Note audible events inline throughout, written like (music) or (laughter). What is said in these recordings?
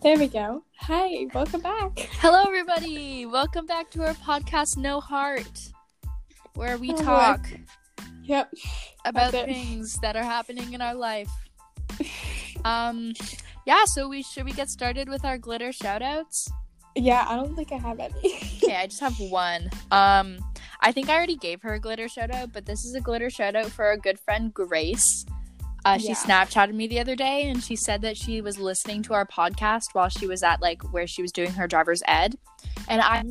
There we go. Hi, welcome back. Hello, everybody. Welcome back to our podcast, No Heart, where we Oh, talk Yep. about things that are happening in our life. (laughs) Um, yeah. So we should we get started with our glitter shoutouts? Yeah, I don't think I have any. (laughs) Okay, I just have one. Um, I think I already gave her a glitter shout out, but this is a glitter shout out for our good friend Grace. Uh, she Yeah. Snapchatted me the other day and she said that she was listening to our podcast while she was at like where she was doing her driver's ed. And I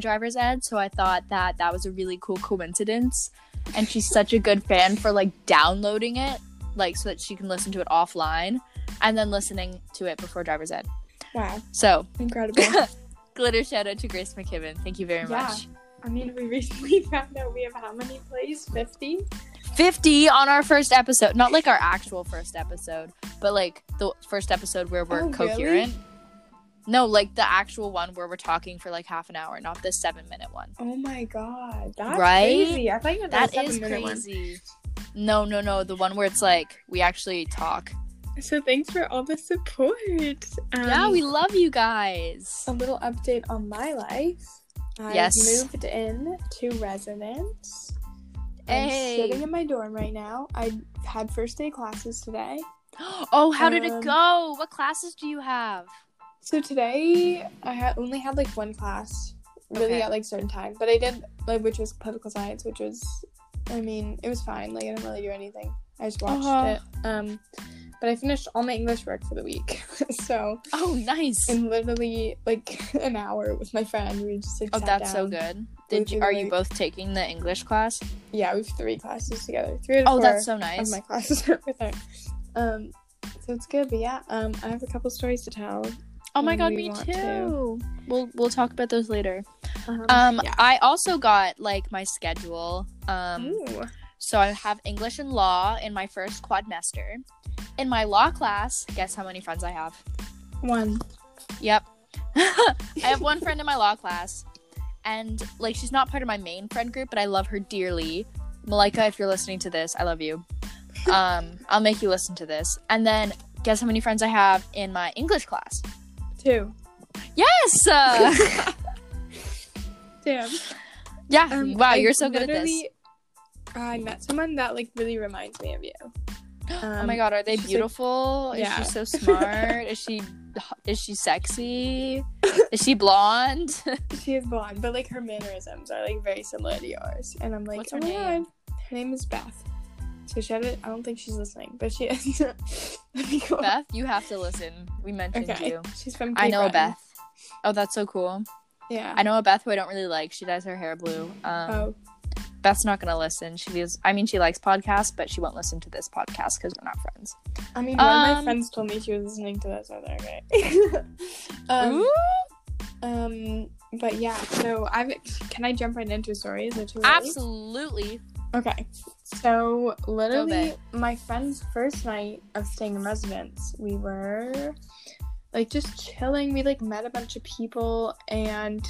driver's ed, so I thought that that was a really cool coincidence. And she's such a good fan for like downloading it, like so that she can listen to it offline and then listening to it before driver's ed. wow, So, incredible. (laughs) glitter shout out to Grace McKibben. Thank you very Yeah. much. I mean, we recently (laughs) found out we have how many plays? 50? 50 on our first episode. Not like our actual first episode, but like the first episode where we're Oh, coherent. No, like the actual one where we're talking for like half an hour, not the seven minute one. Oh my god. That's Right? crazy. I thought you meant That one. crazy. No, no, no. The one where it's like we actually talk. So thanks for all the support. Um, yeah, we love you guys. a little update on my life. I Yes. moved in to residence. I'm Hey. sitting in my dorm right now. I had first day classes today. (gasps) Oh, how did Um, it go? What classes do you have? So today I had only had like one class, really Okay. at like certain time, but I did like which was political science, which was, I mean, it was fine. Like I didn't really do anything. I just watched Uh-huh. it. Um, but I finished all my English work for the week. (laughs) so Oh, nice. in literally like an hour with my friend, we just like Oh, sat that's so good. Did you, through, are you both taking the English class? Yeah, we have three classes together. Three out of Oh, four that's so of nice. my classes are with her. Um, so it's good. But yeah, um, I have a couple stories to tell. Oh my god, me too. to. We'll we'll talk about those later. Um, Um, yeah. I also got like my schedule. Um, Ooh. so I have English and law in my first quadmester. In my law class, guess how many friends I have? One. Yep, (laughs) I have one (laughs) friend in my law class, and like she's not part of my main friend group, but I love her dearly. Malika, if you're listening to this, I love you. (laughs) Um, I'll make you listen to this. And then guess how many friends I have in my English class? Two. Yes. Uh, Damn. yeah. Um, wow, I you're so good at this. I met someone that like really reminds me of you. Oh Um, my god, are they she's, like- beautiful? Yeah. Is she so (laughs) smart? is she is she sexy? is she blonde? (laughs) She is blonde, but like her mannerisms are like very similar to yours. And I'm like, What's oh her my name? god. Her name is Beth. So she had it. I don't think she's listening, but she is. (laughs) Beth, you have to listen. We mentioned Okay. you. She's from. I Cape know a Breton. Beth. Oh, that's so cool. Yeah. I know a Beth who I don't really like. She dyes her hair blue. Um, oh. Beth's not gonna listen. She is. I mean, she likes podcasts, but she won't listen to this podcast because we're not friends. I mean, one of my um, friends told me she was listening to this. Like, okay. (laughs) um, um. But yeah. So I can I jump right into stories? Absolutely. Okay. So literally my friend's first night of staying in residence, we were like just chilling. We like met a bunch of people and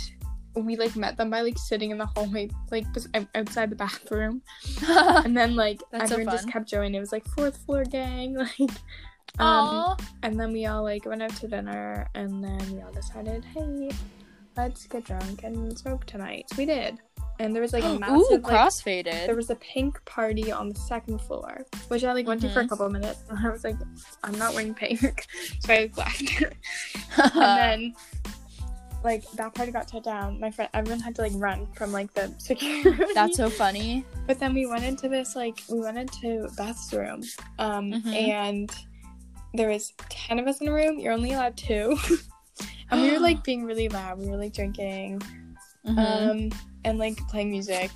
we like met them by like sitting in the hallway, like just outside the bathroom. (laughs) And then like That's so everyone just kept joining. It was like fourth floor gang, (laughs) like um Aw. and then we all like went out to dinner and then we all decided, hey, let's get drunk and smoke tonight. So we did. And there was like a (gasps) Ooh, massive like, there was a pink party on the second floor, which I like went to for a Mhm. couple of minutes. (laughs) And I was like, I'm not wearing pink, so I left. and then, like that party got shut down. My friend, everyone had to like run from like the (laughs) security. That's so funny. But then we went into this like we went into Beth's room, um, Mhm. and there was ten of us in a room. You're only allowed two, (laughs) and we were like (gasps) being really loud. We were like drinking, Mhm. um, and like playing music.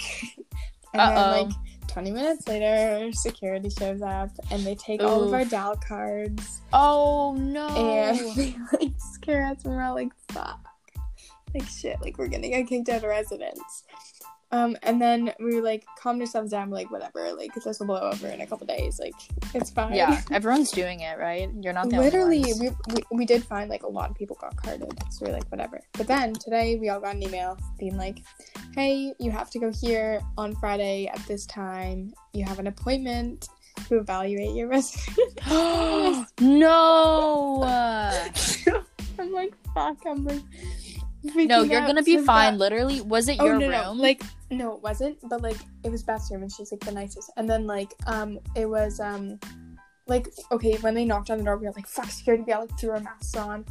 (laughs) and Uh-oh. then like 20 minutes later, security shows up and they take all of our DalCards oh no. and they like scare us and we're all like, fuck. Like shit, like we're gonna get kicked out of residence. Um, and then we were like, calm yourselves down, we're like, whatever, like this will blow over in a couple days, like it's fine. yeah, everyone's doing it, right? You're not the Literally, we, we, we did find like a lot of people got carded, so we are like, whatever. But then today we all got an email being like, hey, you have to go here on Friday at this time. You have an appointment. to evaluate your resume. (laughs) (gasps) no. (laughs) I'm like, fuck. I'm like, no, you're gonna be fine. bad. Literally, was it Oh your no, room? no, like no, it wasn't. But like, it was Beth's room, and she's like the nicest. And then like, um, it was um, like okay, when they knocked on the door, we were like, fuck, security. We all like threw our masks on.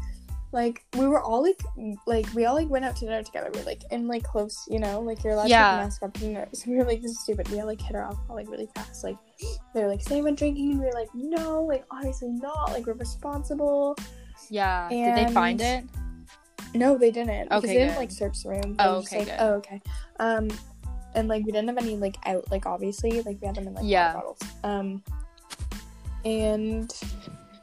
Like we were all like, like we all like went out to dinner together. We are like in like close, you know, like you're allowed Yeah. to mask up. Know, so we were like, this is stupid. We all like hit our alcohol like really fast. Like they were like, "Is anyone drinking?" And we were like, "No, like obviously not. Like we're responsible." yeah. Did they find it? No, they didn't. Because Okay, they didn't good. like search the room. Oh, They okay, like, good. Oh, okay. Um, and like we didn't have any like out like obviously like we had them in like Yeah. bottles. Um, and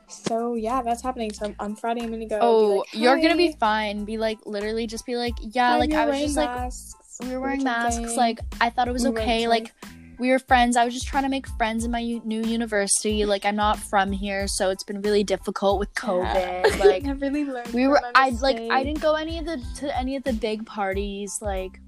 so yeah, that's happening. So on Friday I'm gonna go. Oh, like, you're gonna be fine. Be like, literally, just be like, yeah, hi, like I was wearing just like, we were we were wearing masks. Like I thought it was we okay. drunk." Like we were friends. I was just trying to make friends in my u- new university. (laughs) Like I'm not from here, so it's been really difficult with Yeah. COVID. (laughs) Like I really learned. we were i like i didn't go any of the to any of the big parties like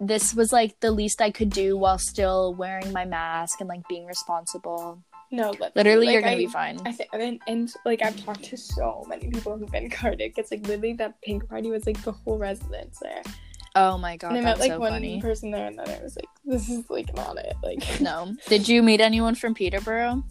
this was like the least i could do while still wearing my mask and like being responsible No, but, literally like, you're gonna I- be fine I think, and, and like I've talked to so many people who've been (laughs) carded. It's like literally that pink party was like the whole residence there. Oh my god and I met like so one funny person there, and then I was like, this is like not it. Like, (laughs) (laughs) no did you meet anyone from peterborough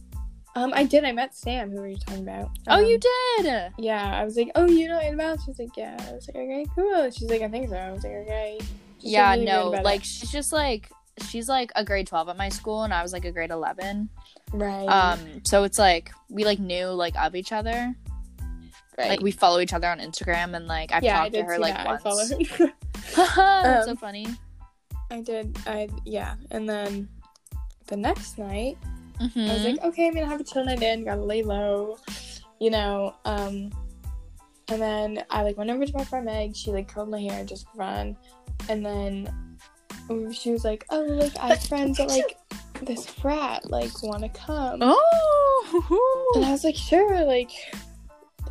um, I did. I met Sam, who were you talking about? oh you Um, did Yeah, I was like, oh, you know Annabelle? She's like, yeah. I was like, okay, cool. She's like, I think so. I was like, okay. She's yeah really no like it. she's just like she's like a grade 12 at my school and i was like a grade 11 right, um so it's like we like knew like of each other right. like we follow each other on instagram and like i've yeah, I talked to her like that. I once followed (laughs) her. that's so Um, funny I did. I yeah, and then the next night. I was Mhm. like, okay, I'm gonna have a chill night in, gotta lay low, you know. Um, and then I like went over to my friend Meg. She like curled my hair just for fun, and then she was like, oh, like I have friends that like this frat like want to come, Oh. (laughs) and I was like, sure, like,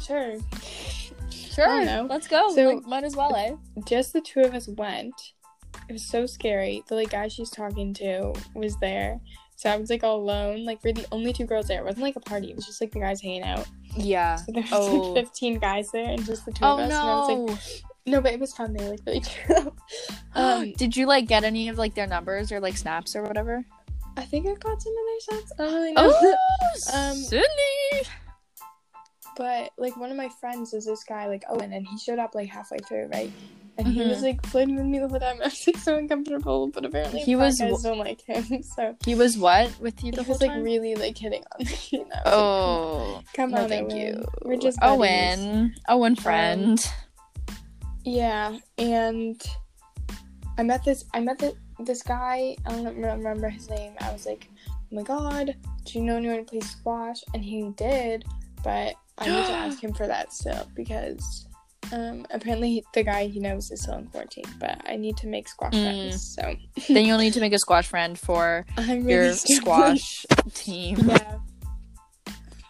sure. sure. Let's go. So- like, might as well, eh? Just the two of us went. It was so scary. The like guy she's talking to was there. So I was like all alone. Like we're the only two girls there. It wasn't like a party. It was just like the guys hanging out. Yeah. So there was Oh. like 15 guys there and just the two Oh of us. And I was like, no. no, but it was fun. They were like really (laughs) chill. (gasps) um, Did you like get any of like their numbers or like snaps or whatever? I think I got some of their shots. I don't really know. Oh, (laughs) Um, silly. But like one of my friends is this guy like Owen, and he showed up like halfway through, right? And he was Mhm. like flirting with me the whole time. (laughs) I was like so uncomfortable, but apparently He was don't like him. (laughs) So He was what with you he the whole was like really like hitting on me. (laughs) You know? oh, come no, on, thank Owen. you. We're just buddies. Owen. Owen friend. Yeah, and I met this. I met the, this guy. I don't remember his name. I was like, "Oh my god, do you know anyone who plays squash?" And he did, but I need to ask (gasps) him for that still because um, apparently he, the guy he knows is still in quarantine. But I need to make squash Mm. friends, so then you'll need to make a squash friend for (laughs) really your squash (laughs) team. yeah.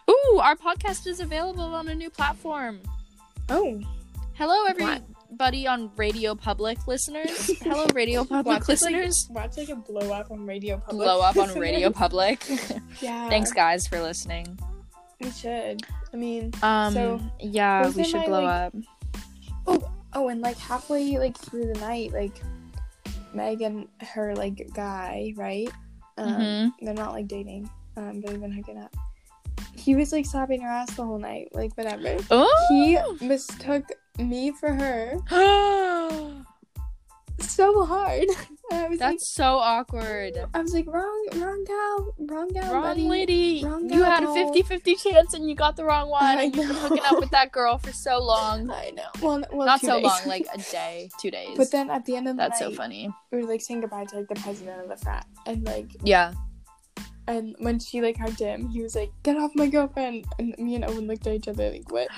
Ooh, our podcast is available on a new platform. Oh, Hello, What? everybody on RadioPublic listeners. (laughs) Hello, RadioPublic watch listeners. Like, watch like a blow up on RadioPublic. Blow up on RadioPublic. yeah. Thanks, guys, for listening. We should. I mean, Um, So, yeah, we should I, blow like- up. Oh, oh, and like halfway like through the night, like Meg and her like guy, right? Um, Mhm. They're not like dating, um, but they've been hooking up. He was like slapping her ass the whole night, like whatever. Oh, He mistook me for her so hard. And (laughs) I was that's so awkward. I was like, wrong, wrong gal, wrong gal, Wrong buddy. lady. Wrong you had a gal. 50-50 chance and you got the wrong one. I and you've been hooking up with that girl for so (laughs) long. I know. Well, well Not so days. long, like a day, (laughs) two days. But then at the end of the that's so funny. we were like saying goodbye to like the president of the frat, and like Yeah. And when she like hugged him, he was like, "Get off my girlfriend!" And me and Owen looked at each other like, "What?" (gasps) (gasps)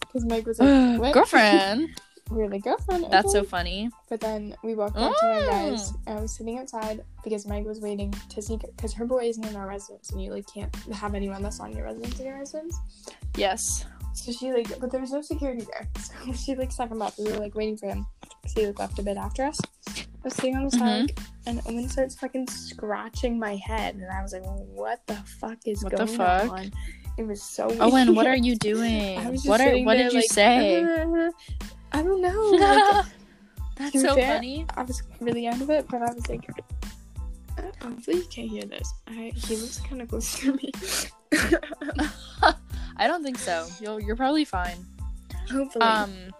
Because Mike was like, (gasps) "What?" Girlfriend. We were like, "Girlfriend." That's so funny. But then we walked back to my Mm. guys. And I was sitting outside because Meg was waiting to see because her boy isn't in our residence, and you like can't have anyone that's on your residence in your residence. Yes. So she like, but there was no security there, (laughs) so she like stuck him up. We were like waiting for him. So he like left a bit after us. I was sitting on the Mhm. side, and Owen starts fucking scratching my head, and I was like, "What the fuck is going on? What the fuck? on?" It was so. Owen, what are you doing? (laughs) I was just What are what there, did you like, say? (laughs) "Uh, I don't know. Like, (laughs) That's so fair, funny. I was really out of it, but I was like, hopefully you can't hear this. I, he looks kind of close to me. (laughs) I don't think so. You'll you're probably fine. hopefully. Um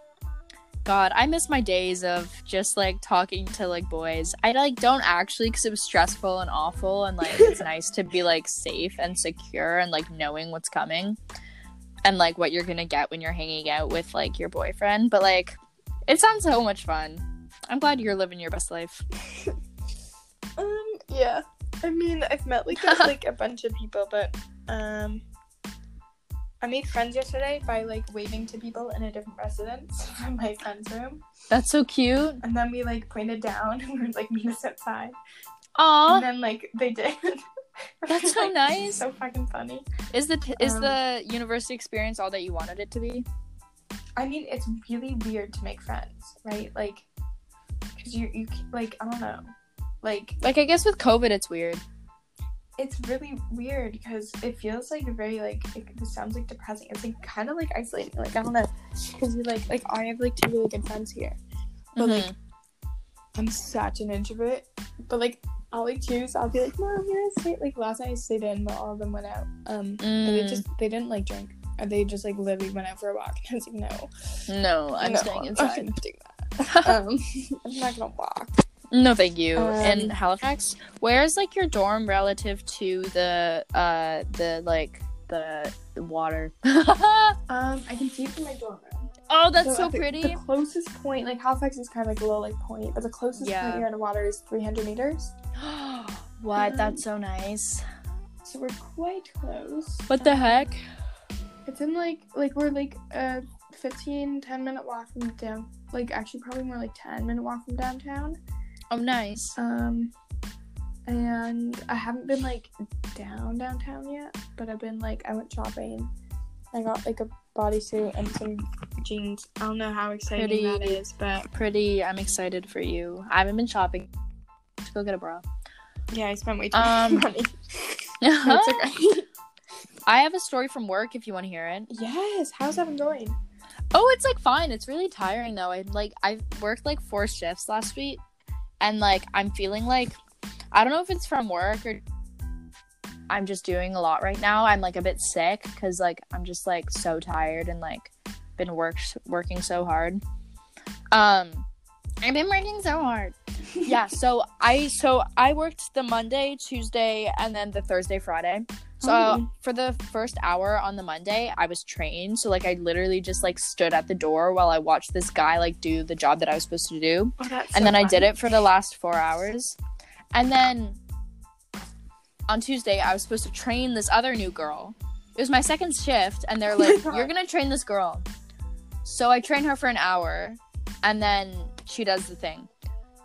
God, I miss my days of just like talking to like boys. I like don't actually because it was stressful and awful, and like it's (laughs) nice to be like safe and secure and like knowing what's coming and like what you're gonna get when you're hanging out with like your boyfriend. But like, it sounds so much fun. I'm glad you're living your best life. (laughs) Um, yeah. I mean, I've met like a, (laughs) like a bunch of people, but um, I made friends yesterday by like waving to people in a different residence (laughs) from my friend's room, That's so cute. and then we like pointed down and we were like meet us outside, Aw. and then like they did. (laughs) That's so Like, nice. So fucking funny. is the t- is um, the university experience all that you wanted it to be? I mean, it's really weird to make friends, right? Like, cause you you like I don't know, like Like, I guess with COVID, it's weird. it's really weird because it feels like very like it, this sounds like depressing. It's like kind of like isolating. Like I don't know, because you like like I have like two really good friends here, but like Mhm. I'm such an introvert. But like I'll like choose. I'll be like, no, I'm gonna stay. Like last night I stayed in, but all of them went out. Um, and they Mm. just they didn't like drink. Or they just like literally went out for a walk. And (laughs) I was like, no, no, I'm no, staying I'm inside. not gonna do that. (laughs) um, (laughs) I'm not gonna walk. No, thank you. In Um, Halifax, where's like your dorm relative to the uh the like the, the water? Um, I can see from my dorm room. Oh, that's so the- pretty. The closest point, like Halifax, is kind of like a little like point, but the closest Yeah. point here in the water is 300 meters. (gasps) what? That's so nice. So we're quite close. What the heck? It's in like like we're like a 15 10 minute walk from down. Like actually probably more like 10 minute walk from downtown. Oh, nice. Um, and I haven't been like down downtown yet, but I've been like I went shopping. I got like a bodysuit and some jeans. I don't know how exciting Pretty. that is, but Pretty. I'm excited for you. I haven't been shopping. Let's go get a bra. yeah, I spent way too Um, much money. (laughs) It's okay. I have a story from work if you want to hear it. yes, how's that been going? Oh, it's like fine. It's really tiring though. I like I worked like four shifts last week, and like I'm feeling like I don't know if it's from work or I'm just doing a lot right now. I'm like a bit sick because like I'm just like so tired and like been work working so hard. Um, I've been working so hard. (laughs) yeah. So I so I worked the Monday, Tuesday, and then the Thursday, Friday. So Oh. for the first hour on the Monday, I was trained. So like I literally just like stood at the door while I watched this guy like do the job that I was supposed to do. Oh, that's and then I did it for the last 4 hours. And then on Tuesday, I was supposed to train this other new girl. It was my second shift and they're (laughs) like, "You're going to train this girl." So I trained her for an hour and then she does the thing.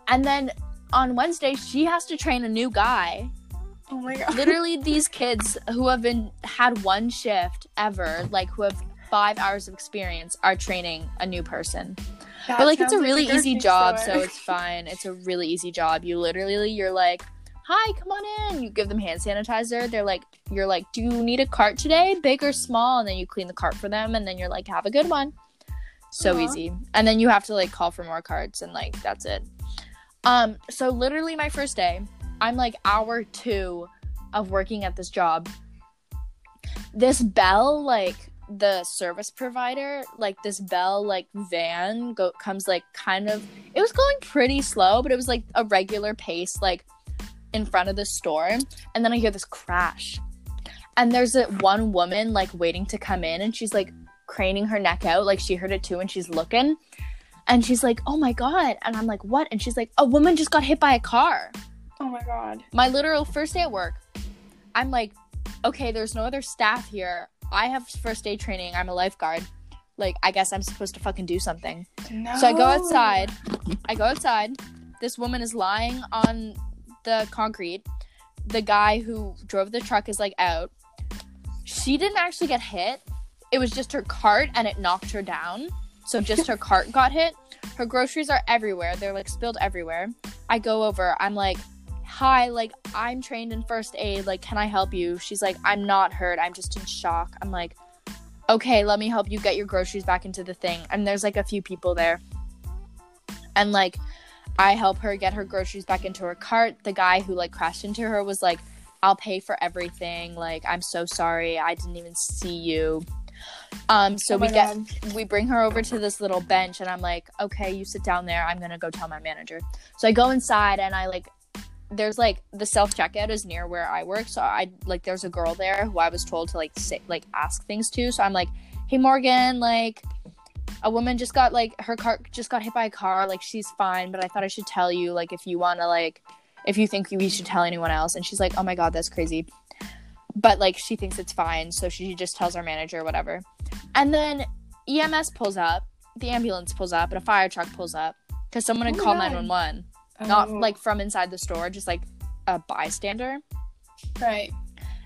And then on Wednesday, she has to train a new guy. Oh my god. literally (laughs) these kids who have been had one shift ever like who have five hours of experience are training a new person. That but like it's a really easy job store. so it's (laughs) fine. It's a really easy job. You literally you're like hi come on in. You give them hand sanitizer. They're like you're like do you need a cart today big or small? And then you clean the cart for them and then you're like have a good one so Aw. easy. And then you have to like call for more cards and like that's it. Um so literally my first day i'm like hour two of working at this job. This bell like the service provider like this bell like van go comes like kind of it was going pretty slow but it was like a regular pace like in front of the store. And then i hear this crash. And there's a one woman like waiting to come in and she's like craning her neck out like she heard it too and she's looking and she's like oh my god and i'm like what and she's like a woman just got hit by a car Oh my god. my literal first day at work, I'm like, okay, there's no other staff here. I have first day training. I'm a lifeguard. Like, I guess I'm supposed to fucking do something. No. So I go outside. I go outside. This woman is lying on the concrete. The guy who drove the truck is like out. She didn't actually get hit. It was just her cart and it knocked her down. So just her cart got hit. Her groceries are everywhere. They're like spilled everywhere. I go over. I'm like, "Hi, like I'm trained in first aid. Like, can I help you?" She's like, "I'm not hurt. I'm just in shock." I'm like, "Okay, let me help you get your groceries back into the thing." And there's like a few people there. And like I help her get her groceries back into her cart. The guy who like crashed into her was like, "I'll pay for everything. Like, I'm so sorry. I didn't even see you." Um, so Oh we get God. we bring her over to this little bench and I'm like, okay, you sit down there. I'm gonna go tell my manager. So I go inside and I like there's like the self checkout is near where I work. So I like there's a girl there who I was told to like say like ask things to. So I'm like, hey Morgan, like a woman just got like her car just got hit by a car, like she's fine, but I thought I should tell you, like if you wanna like if you think we should tell anyone else. And she's like, Oh my god, that's crazy. But like she thinks it's fine, so she just tells our manager, whatever. And then EMS pulls up, the ambulance pulls up, and a fire truck pulls up because someone had Oh called God. 911. Not Oh, like from inside the store, just like a bystander. right.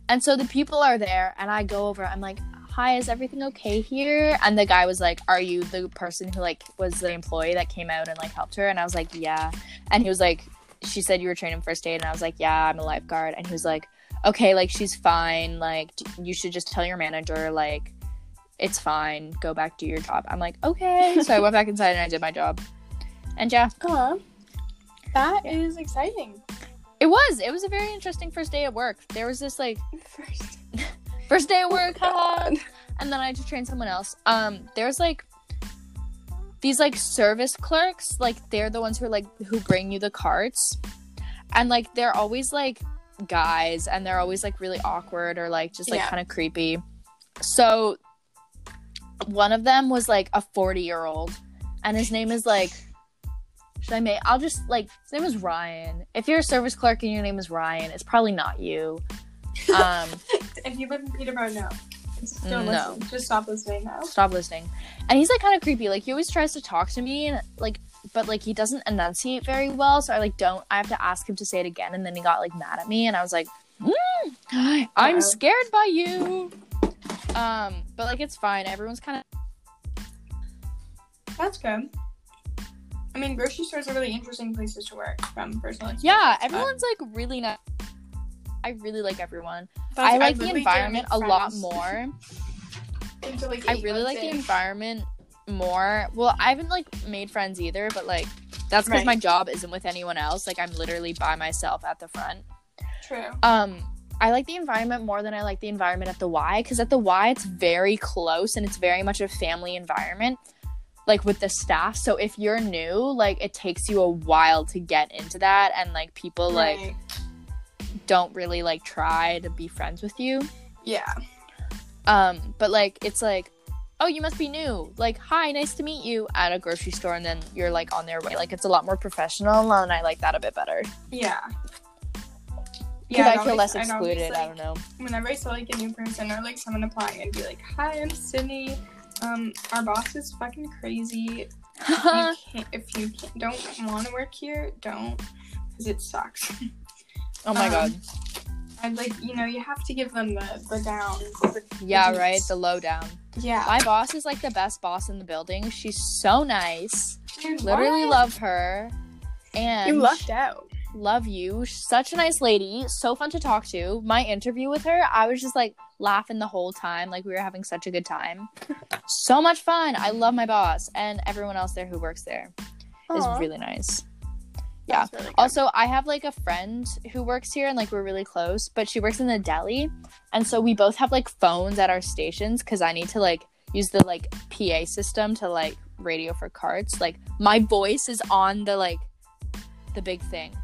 And so the people are there, and I go over. I'm like, "Hi, is everything okay here?" And the guy was like, "Are you the person who like was the employee that came out and like helped her?" And I was like, "Yeah." And he was like, "She said you were trained in first aid," and I was like, "Yeah, I'm a lifeguard." And he was like, "Okay, like she's fine. Like you should just tell your manager like." It's fine. Go back do your job. I'm like, okay. (laughs) So I went back inside and I did my job. And yeah, Uh, that is exciting. it was. It was a very interesting first day at work. There was this like (laughs) First. (laughs) first day at work, haha. and then I had to train someone else. Um, there's like these like service clerks, like they're the ones who are like who bring you the carts, and like they're always like guys, and they're always like really awkward or like just like Yeah. kind of creepy. So one of them was like a 40 year old, and his name is like. Should I make? I'll just like his name is Ryan. If you're a service clerk and your name is Ryan, it's probably not you. Um, (laughs) If you live in Peterborough, no. Still No. listen. Just stop listening now. stop listening. And he's like kind of creepy. Like he always tries to talk to me and like but like he doesn't enunciate very well, so I like don't I have to ask him to say it again and then he got like mad at me and I was like, "Mm, I'm scared by you. Um, but like it's fine. Everyone's kind of That's good. I mean, grocery stores are really interesting places to work from personal experience. Yeah, but everyone's like really nice. I really like everyone. that's- I like the literally environment a lot more. (laughs) until, like, I really like the environment more. Well, I haven't like made friends either, but like that's because Right. my job isn't with anyone else. Like I'm literally by myself at the front. True. Um, I like the environment more than I like the environment at the Y because at the Y it's very close and it's very much a family environment, like with the staff. So if you're new, like it takes you a while to get into that, and like people like don't really like try to be friends with you. Yeah. Um, but like it's like, oh, you must be new. Like, hi, nice to meet you at a grocery store, and then you're like on their way. Like it's a lot more professional, and I like that a bit better Yeah. Because I'd I feel less excluded. I don't know. Whenever I saw like a new person or like someone applying, I'd be like, "Hi, I'm Sydney. Um, our boss is fucking crazy. (laughs) If you can't, if you don't want to work here, don't, because it sucks." (laughs) oh my um, god. And like, you know, you have to give them the the down. the- Yeah, right. The lowdown. Yeah. My boss is like the best boss in the building. She's so nice. Dude, Literally what? love her. And You lucked out. Love you. Such a nice lady. So fun to talk to. My interview with her, I was just like laughing the whole time. Like we were having such a good time. (laughs) so much fun. I love my boss and everyone else there who works there is really nice. yeah. really. Also, I have like a friend who works here and like we're really close, but she works in the deli. And so we both have like phones at our stations because I need to like use the like PA system to like radio for carts. Like my voice is on the like the big thing.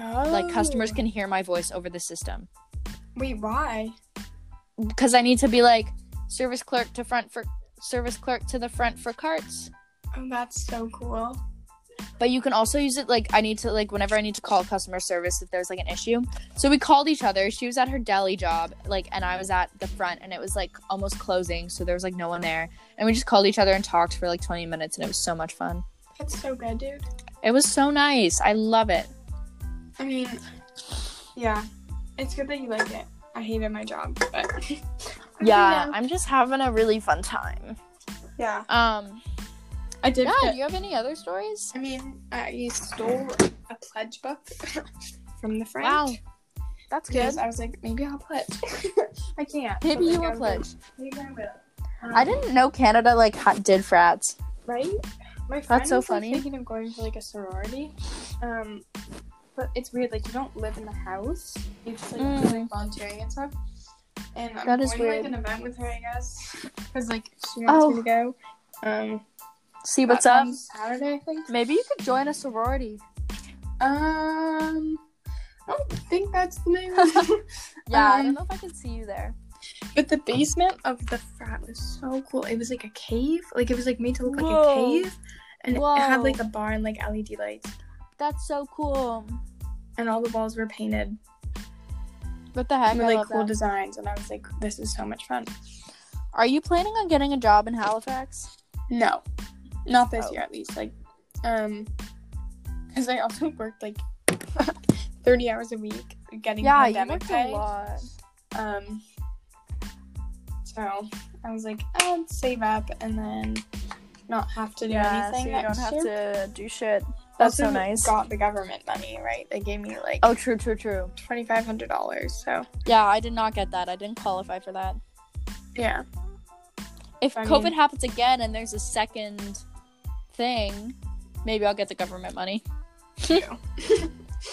Like oh. customers Oh. can hear my voice over the system. Wait, why? Because I need to be like service clerk to front for service clerk to the front for carts. Oh, that's so cool. but you can also use it like I need to like whenever I need to call customer service if there's like an issue. So we called each other. She was at her deli job, like, and I was at the front, and it was like almost closing, so there was like no one there, and we just called each other and talked for like 20 minutes, and it was so much fun. That's so good, dude. It was so nice. I love it. I mean, yeah, it's good that you like it. I hated my job, but (laughs) Yeah, I'm just having a really fun time. yeah. Um, I did. Yeah. Do you have any other stories? I mean, I stole a pledge book (laughs) from the friend. Wow. That's good. I was like, maybe I'll pledge. (laughs) I can't. Maybe like, you will pledge. like, maybe I will. Um, I didn't know Canada like ha- did frats. Right? My friend so was, like, funny. thinking of going to like a sorority. Um, but it's weird. Like you don't live in the house. You just like, Mm. like volunteering and stuff. And I'm That is going weird. like an event with her, I guess, because like she wants Oh. me to go. Um, See what's up. Saturday, I think. Maybe you could join a sorority. Um, I don't think that's the name. (laughs) Yeah, I Um, don't know if I can see you there. But the basement of the frat was so cool. It was like a cave. Like it was like made to look like a cave. And it Whoa. had like a bar and like LED lights. That's so cool. And all the walls were painted What the heck? love cool that. designs. And I was like, this is so much fun. Are you planning on getting a job in Halifax? No. Not this Oh. year at least. Like um because I also (laughs) worked like (laughs) 30 hours a week getting Yeah, you pandemic worked pay. a lot. Um so I was like, I'll save up and then not have to do Yeah, so anything. you don't have year. to do shit. That's so nice. Got the government money, right? They gave me like Oh, true, true, true. twenty five hundred dollars. So Yeah, I did not get that. I didn't qualify for that. yeah, If I COVID mean- happens again and there's a second thing, maybe I'll get the government money. (laughs) (laughs)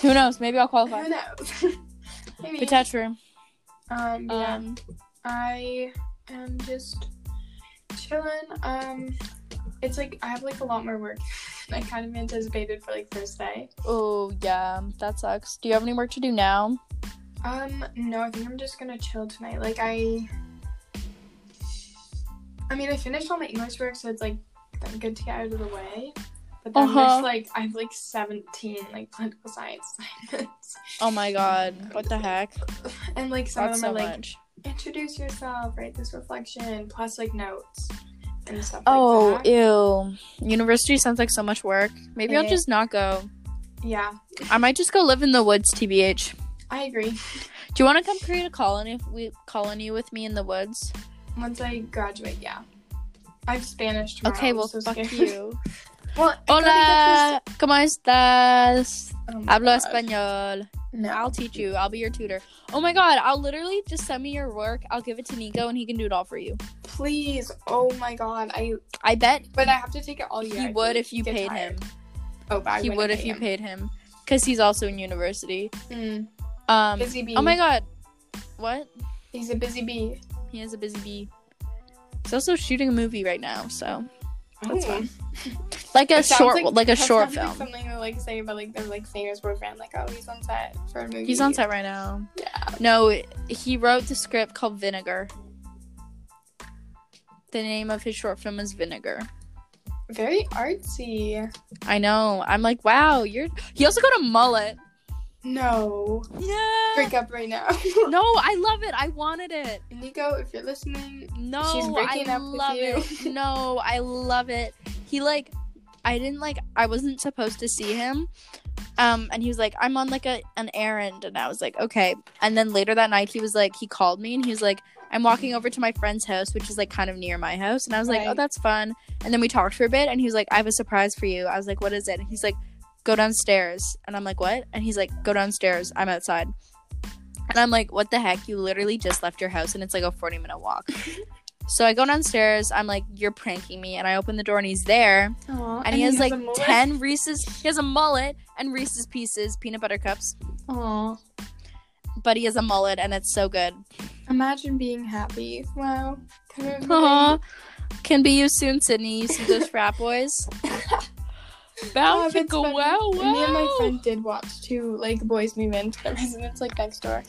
Who knows? Maybe I'll qualify. who knows? (laughs) Maybe. Potential. Um, yeah, Um, I am just chilling. Um, it's like I have like a lot more work. than I kind of anticipated for like first day. oh yeah, that sucks. Do you have any work to do now? Um, no, I think I'm just gonna chill tonight. Like I, I mean, I finished all my English work, so it's like good to get out of the way. But then Uh-huh. there's like I have like 17 like political science (laughs) assignments, Oh my god, what the heck? and like some That's of them so are like much. introduce yourself, write this reflection, plus like notes and stuff. Oh, like ew. University sounds like so much work. Maybe I'll just not go. yeah, I might just go live in the woods, TBH. I agree. Do you want to come create a colony we colony with me in the woods? Once I graduate, yeah. I have Spanish tomorrow. okay, well, so fuck scared. you. (laughs) well, Hola, ¿cómo estás? Oh Hablo God. español. No. I'll teach you. I'll be your tutor. Oh my god, I'll literally just send me your work. I'll give it to Nico and he can do it all for you. Please. Oh my god. I I bet but I have to take it all year. he would if you paid tired. him. Oh, but I He wouldn't if you him. paid him. Because he's also in university. Mm. Um Busy bee. Oh my god. What? He's a busy bee. He is a busy bee. He's also shooting a movie right now, so That's hmm. Oh. fun. (laughs) like a short like, a short sounds like film. something to like say about like their like famous boyfriend. Like, oh, he's on set for a movie. He's on set right now. Yeah. No, he wrote the script called Vinegar. The name of his short film is Vinegar. Very artsy. I know. I'm like, wow, you're. He also got a mullet. No. Yeah. Break up right now. (laughs) No, I love it. I wanted it. Nico, if you're listening, No, She's breaking I up with love you. it. (laughs) No, I love it. He like, I didn't like. I wasn't supposed to see him. Um, and he was like, I'm on like a an errand, and I was like, okay. And then later that night, he was like, he called me, and he was like, I'm walking over to my friend's house, which is like kind of near my house, and I was like, oh, that's fun. And then we talked for a bit, and he was like, I have a surprise for you. I was like, what is it? And he's like, go downstairs, and I'm like, what? And he's like, go downstairs. I'm outside. And I'm like, what the heck? You literally just left your house and it's like a 40 minute walk. (laughs) so I go downstairs. I'm like, you're pranking me. And I open the door and he's there. Aw, And, he has like a mullet. 10 Reese's. He has a mullet and Reese's Pieces peanut butter cups. Aw. But he has a mullet and it's so good. Imagine being happy. Wow. Kind of Aw. Can be you soon, Sydney. You see those frat boys? (laughs) Oh, Bound to go wow, wow. Me and my friend did watch two like boys move into the residence like next door.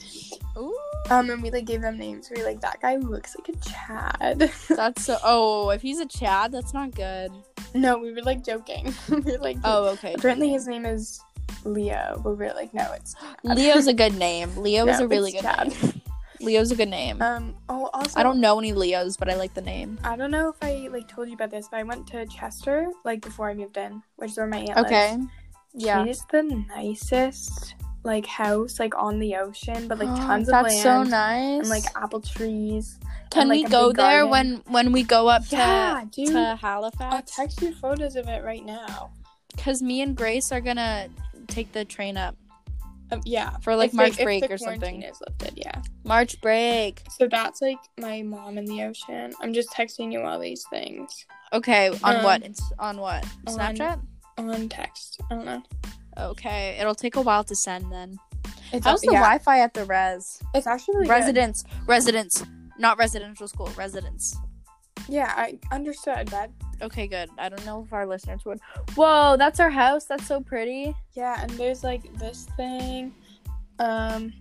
Ooh. Um, and we like gave them names. We were like, that guy looks like a Chad. (laughs) That's so. Oh, if he's a Chad, that's not good. no, we were like joking. (laughs) we were like, Oh, okay. apparently his name is Leo, but we were like, no, it's (gasps) Leo's a good name. Leo (laughs) is a really good Chad. name. Leo's a good name. Um. Oh, also, I don't know any Leos, but I like the name. I don't know if I like told you about this, but I went to Chester like before I moved in, which is where my aunt Okay. lives. Yeah. She's the nicest like house like on the ocean, but like (gasps) tons of That's land so nice. and like apple trees. can like, we go there garden. when when we go up Yeah, to dude. to Halifax? I'll text you photos of it right now. Because me and Grace are gonna take the train up Um, yeah, for like If, March break or something. Is lifted, yeah. March break. So that's like my mom in the ocean. I'm just texting you all these things Okay, on Um, what? It's on what? on- Snapchat. on text. I don't know. Okay, it'll take a while to send then. It's How's the yeah, Wi-Fi at the res? It's actually really good. residence, residence, not residential school, residence. Yeah, I understood that. Okay, good. I don't know if our listeners would. Whoa, that's our house. That's so pretty. Yeah, and there's like this thing. Um,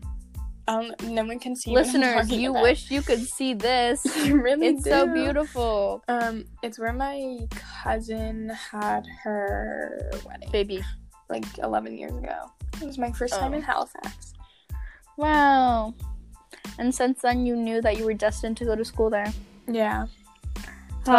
don't. No one can see. listeners, you about. wish you could see this. (laughs) Really it's so beautiful, Um, it's where my cousin had her wedding, baby. like 11 years ago. It was my first time Oh. in Halifax. Wow. And since then, you knew that you were destined to go to school there. Yeah. So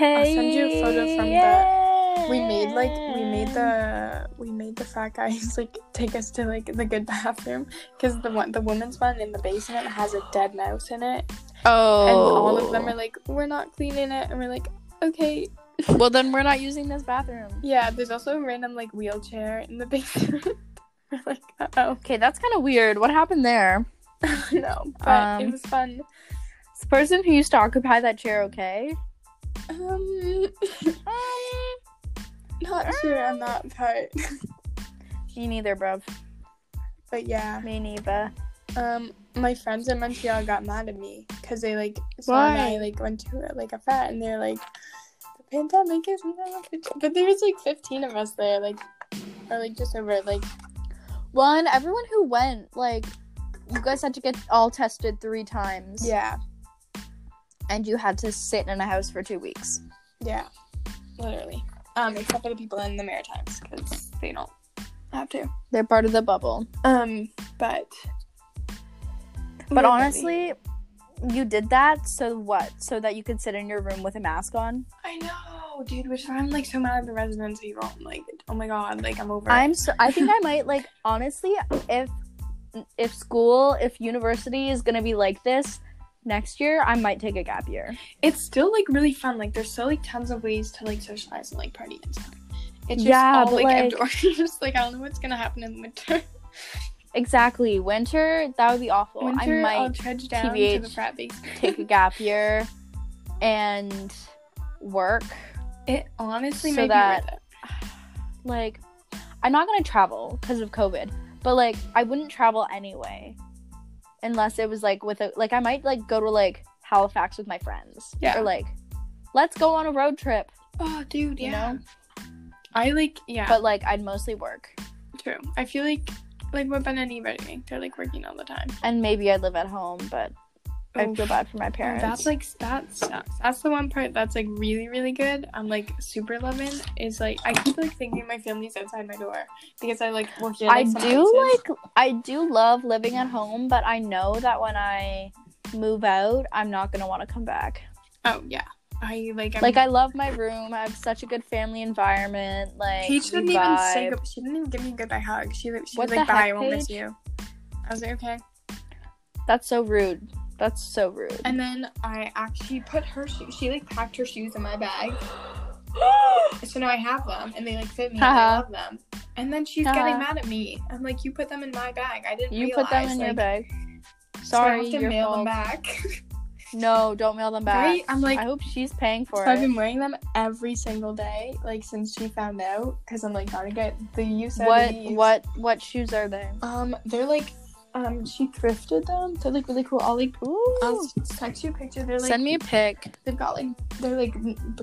I'll send you- I'll send you a photo from the- We made like we made the we made the fat guys (laughs) like take us to like the good bathroom because the one the woman's one in the basement has a dead mouse in it Oh. and all of them are like we're not cleaning it and we're like okay (laughs) well, then we're not using this bathroom. yeah there's also a random like wheelchair in the (laughs) basement we're like oh Okay, that's kind of weird. What happened there? no but it Um, was fun Is the person who used to occupy that chair okay? Um (laughs) Um, not sure on that part (laughs) me neither, bruv. but yeah Me neither. Um, my friends in Montreal got mad at me because they like saw Why? I like went to like a fat and they're like, the pandemic is now. But there was like fifteen of us there, like, or like just over like One, everyone who went, like, you guys had to get all tested three times. yeah, And you had to sit in a house for two weeks. yeah, literally. Um, except for the people in the Maritimes because they don't have to. They're part of the bubble. Um, but But literally. honestly, you did that so what? So that you could sit in your room with a mask on? I know, dude. Which I'm like so mad at the residents people. I'm like, oh my god, like I'm over. I'm so I think I might (laughs) like honestly if if school, if university is to be like this next year, I might take a gap year. it's still like really fun. Like there's still like tons of ways to like socialize and like party and stuff. It's just Yeah, all but, like, like- outdoors. (laughs) just like I don't know what's gonna happen in the winter. Exactly. Winter, that would be awful. winter, I I'll might trudge down to the frat take a gap year and work. it honestly so that- be worth it. Like I'm not going to travel because of COVID, but like I wouldn't travel anyway unless it was like with a like I might like go to like Halifax with my friends. Yeah. Or like let's go on a road trip, Oh, dude, you yeah. know? I like yeah, But like I'd mostly work. true. I feel like like what Ben and Eve are doing. They're like working all the time. And maybe I'd live at home, but I feel bad for my parents. That's like that sucks. That's the one part that's like really really good. I'm like super loving is like I keep like thinking my family's outside my door because I like will hear. I Like, some do like I do love living at home, but I know that when I move out, I'm not gonna want to come back. Oh yeah, I like. I'm, Like I love my room. I have such a good family environment. Like Paige didn't even say. She didn't even give me a goodbye hug. She was- she was like, "Bye, heck, I won't miss you." I was like, "Okay." That's so rude. That's so rude. And then I actually put her shoes. She like packed her shoes in my bag, (gasps) so now I have them, and they like fit me. and I love them. And then she's Haha. getting mad at me. I'm like, "You put them in my bag. I didn't you realize." put them in your like, bag. so I Sorry, have to your mail fault. them back. (laughs) No, don't mail them back. Right? I'm like- I hope she's paying for So I've been wearing them every single day, like since she found out, because I'm like gotta get the use What of these. what what shoes are they? Um, they're like, um, she thrifted them. They're like really cool. I'll like, I'll Ooh. text you a picture. They're like, Send me a pic. they've got like, they're like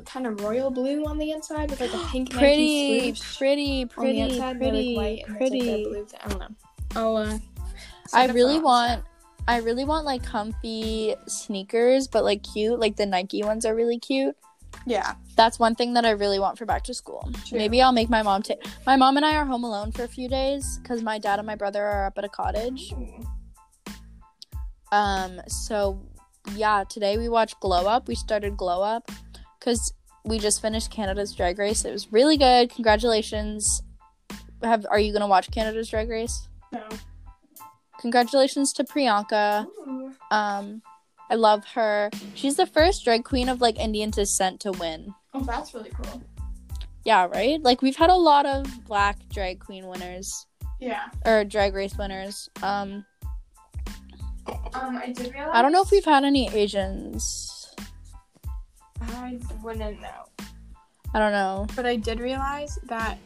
kind of royal blue on the inside with like a pink Pretty, swoosh pretty, on the pretty, inside. pretty, they're like white and pretty. like blue. I don't know. I'll uh. I really want I really want like comfy sneakers, but like cute. Like the Nike ones are really cute. Yeah. That's one thing that I really want for back to school. True. Maybe I'll make my mom take. My mom and I are home alone for a few days because my dad and my brother are up at a cottage. Um. So yeah, today we watched Glow Up. We started Glow Up because we just finished Canada's Drag Race. It was really good. Congratulations. have are you gonna watch Canada's Drag Race? No. Congratulations to Priyanka. Ooh. Um, I love her. She's the first drag queen of like Indian descent to win. Oh, that's really cool. Yeah, right. Like we've had a lot of black drag queen winners Yeah. or drag race winners. Um, Um, I did realize. I don't know if we've had any Asians. I wouldn't know. I don't know. But I did realize that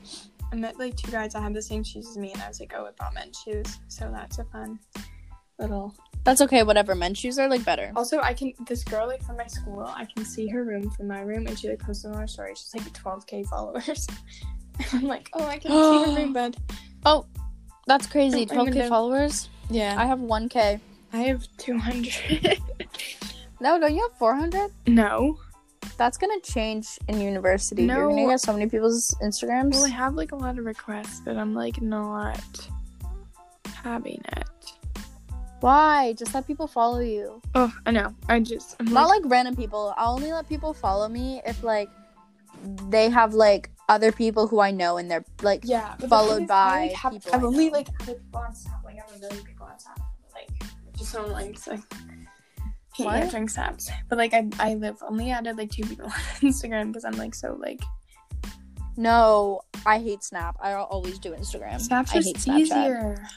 I met like two guys that had the same shoes as me, and I was like, oh, I bought men's shoes. So that's a fun little. That's okay. Whatever. Men's shoes are like better. Also, I can this girl like from my school. I can see her room from my room, and she like posted on her story. She's like 12k followers. (laughs) and I'm like, oh, I can see her room (gasps) bed. Oh, that's crazy. Oh, 12k gonna- followers. Yeah, I have 1k. I have 200. (laughs) No, don't you have 400? no, That's gonna change in university. You're gonna get so many people's Instagrams. well, I have like a lot of requests, but I'm like not having it. Why? Just let people follow you. Oh, I know. I just I'm Not like random people. I'll only let people follow me if like they have like other people who I know and they're like Yeah, followed thing I, like, by have, people I've I only like people on Snap. Like I have a million people on Snap. Like just on like so. Can't What? answering snaps, but like I I live only added like two people (laughs) on Instagram because I'm like so like No, I hate Snap. I always do Instagram. Snap's I hate Snapchat. easier.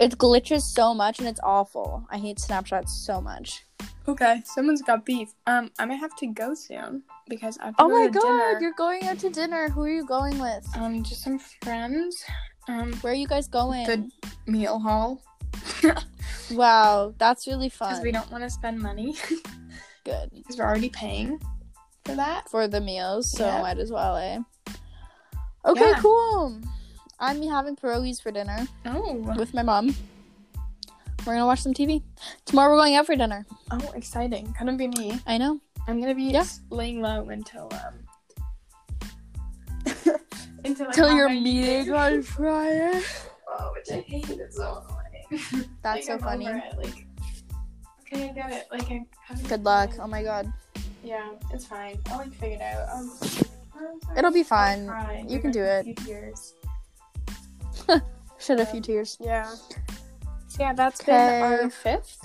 It glitches so much and it's awful. I hate Snapchat so much. Okay, someone's got beef. Um, I might have to go soon because I have to Oh my god, dinner. you're going out to dinner. Who are you going with? Um, just some friends. Um, Where are you guys going? the meal hall (laughs) Wow, that's really fun. because we don't want to spend money (laughs) Good because we're already paying for that. for the meals, so Yeah. might as well, eh? Okay, Yeah. cool. I'm having pierogies for dinner Oh, with my mom. We're gonna watch some TV. Tomorrow we're going out for dinner. oh, exciting! Couldn't be me. I know. I'm gonna be Yeah. laying low until um (laughs) until I Till have your meeting on Friday. Oh, which I hate. It's so annoying. (laughs) That's so I'm funny. Like, okay, I get it. Like, I haven't Good luck. Oh my god. Yeah, it's fine. I'll like figure it out. Um, I'm. It'll be fine. You Like, can do it. (laughs) Shed a few tears. Yeah. So yeah, that's Okay. been our fifth,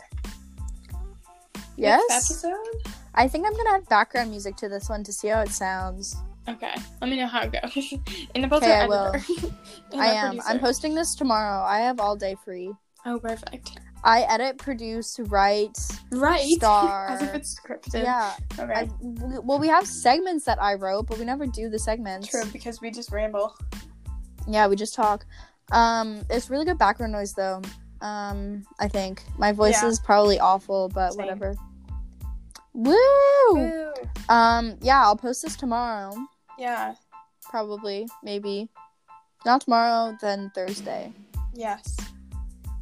Yes. fifth episode. I think I'm gonna add background music to this one to see how it sounds. Okay, let me know how it goes. In the post. I will. (laughs) I am. I'm producer. posting this tomorrow. I have all day free. Oh, perfect. I edit, produce, write, Right. (laughs) Star. As if it's scripted. yeah. Okay. I, well, we have segments that I wrote, but we never do the segments. True, because we just ramble. Yeah, we just talk. Um, it's really good background noise though. Um, I think my voice Yeah. is probably awful, but Same. whatever. Woo! Woo. Um, yeah, I'll post this tomorrow. Yeah. Probably, maybe. Not tomorrow, then Thursday. Yes.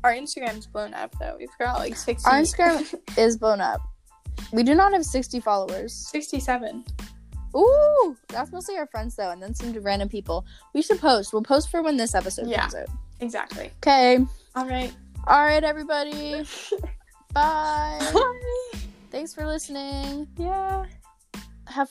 Our Instagram's blown up though. We've got like sixty. Our Instagram (laughs) is blown up. We do not have 60 followers. Sixty-seven. Ooh, that's mostly our friends though, and then some random people. We should post. We'll post for when this episode Yeah. comes out. Exactly. Okay. All right. All right, everybody. (laughs) Bye. Bye. Thanks for listening. Yeah. Have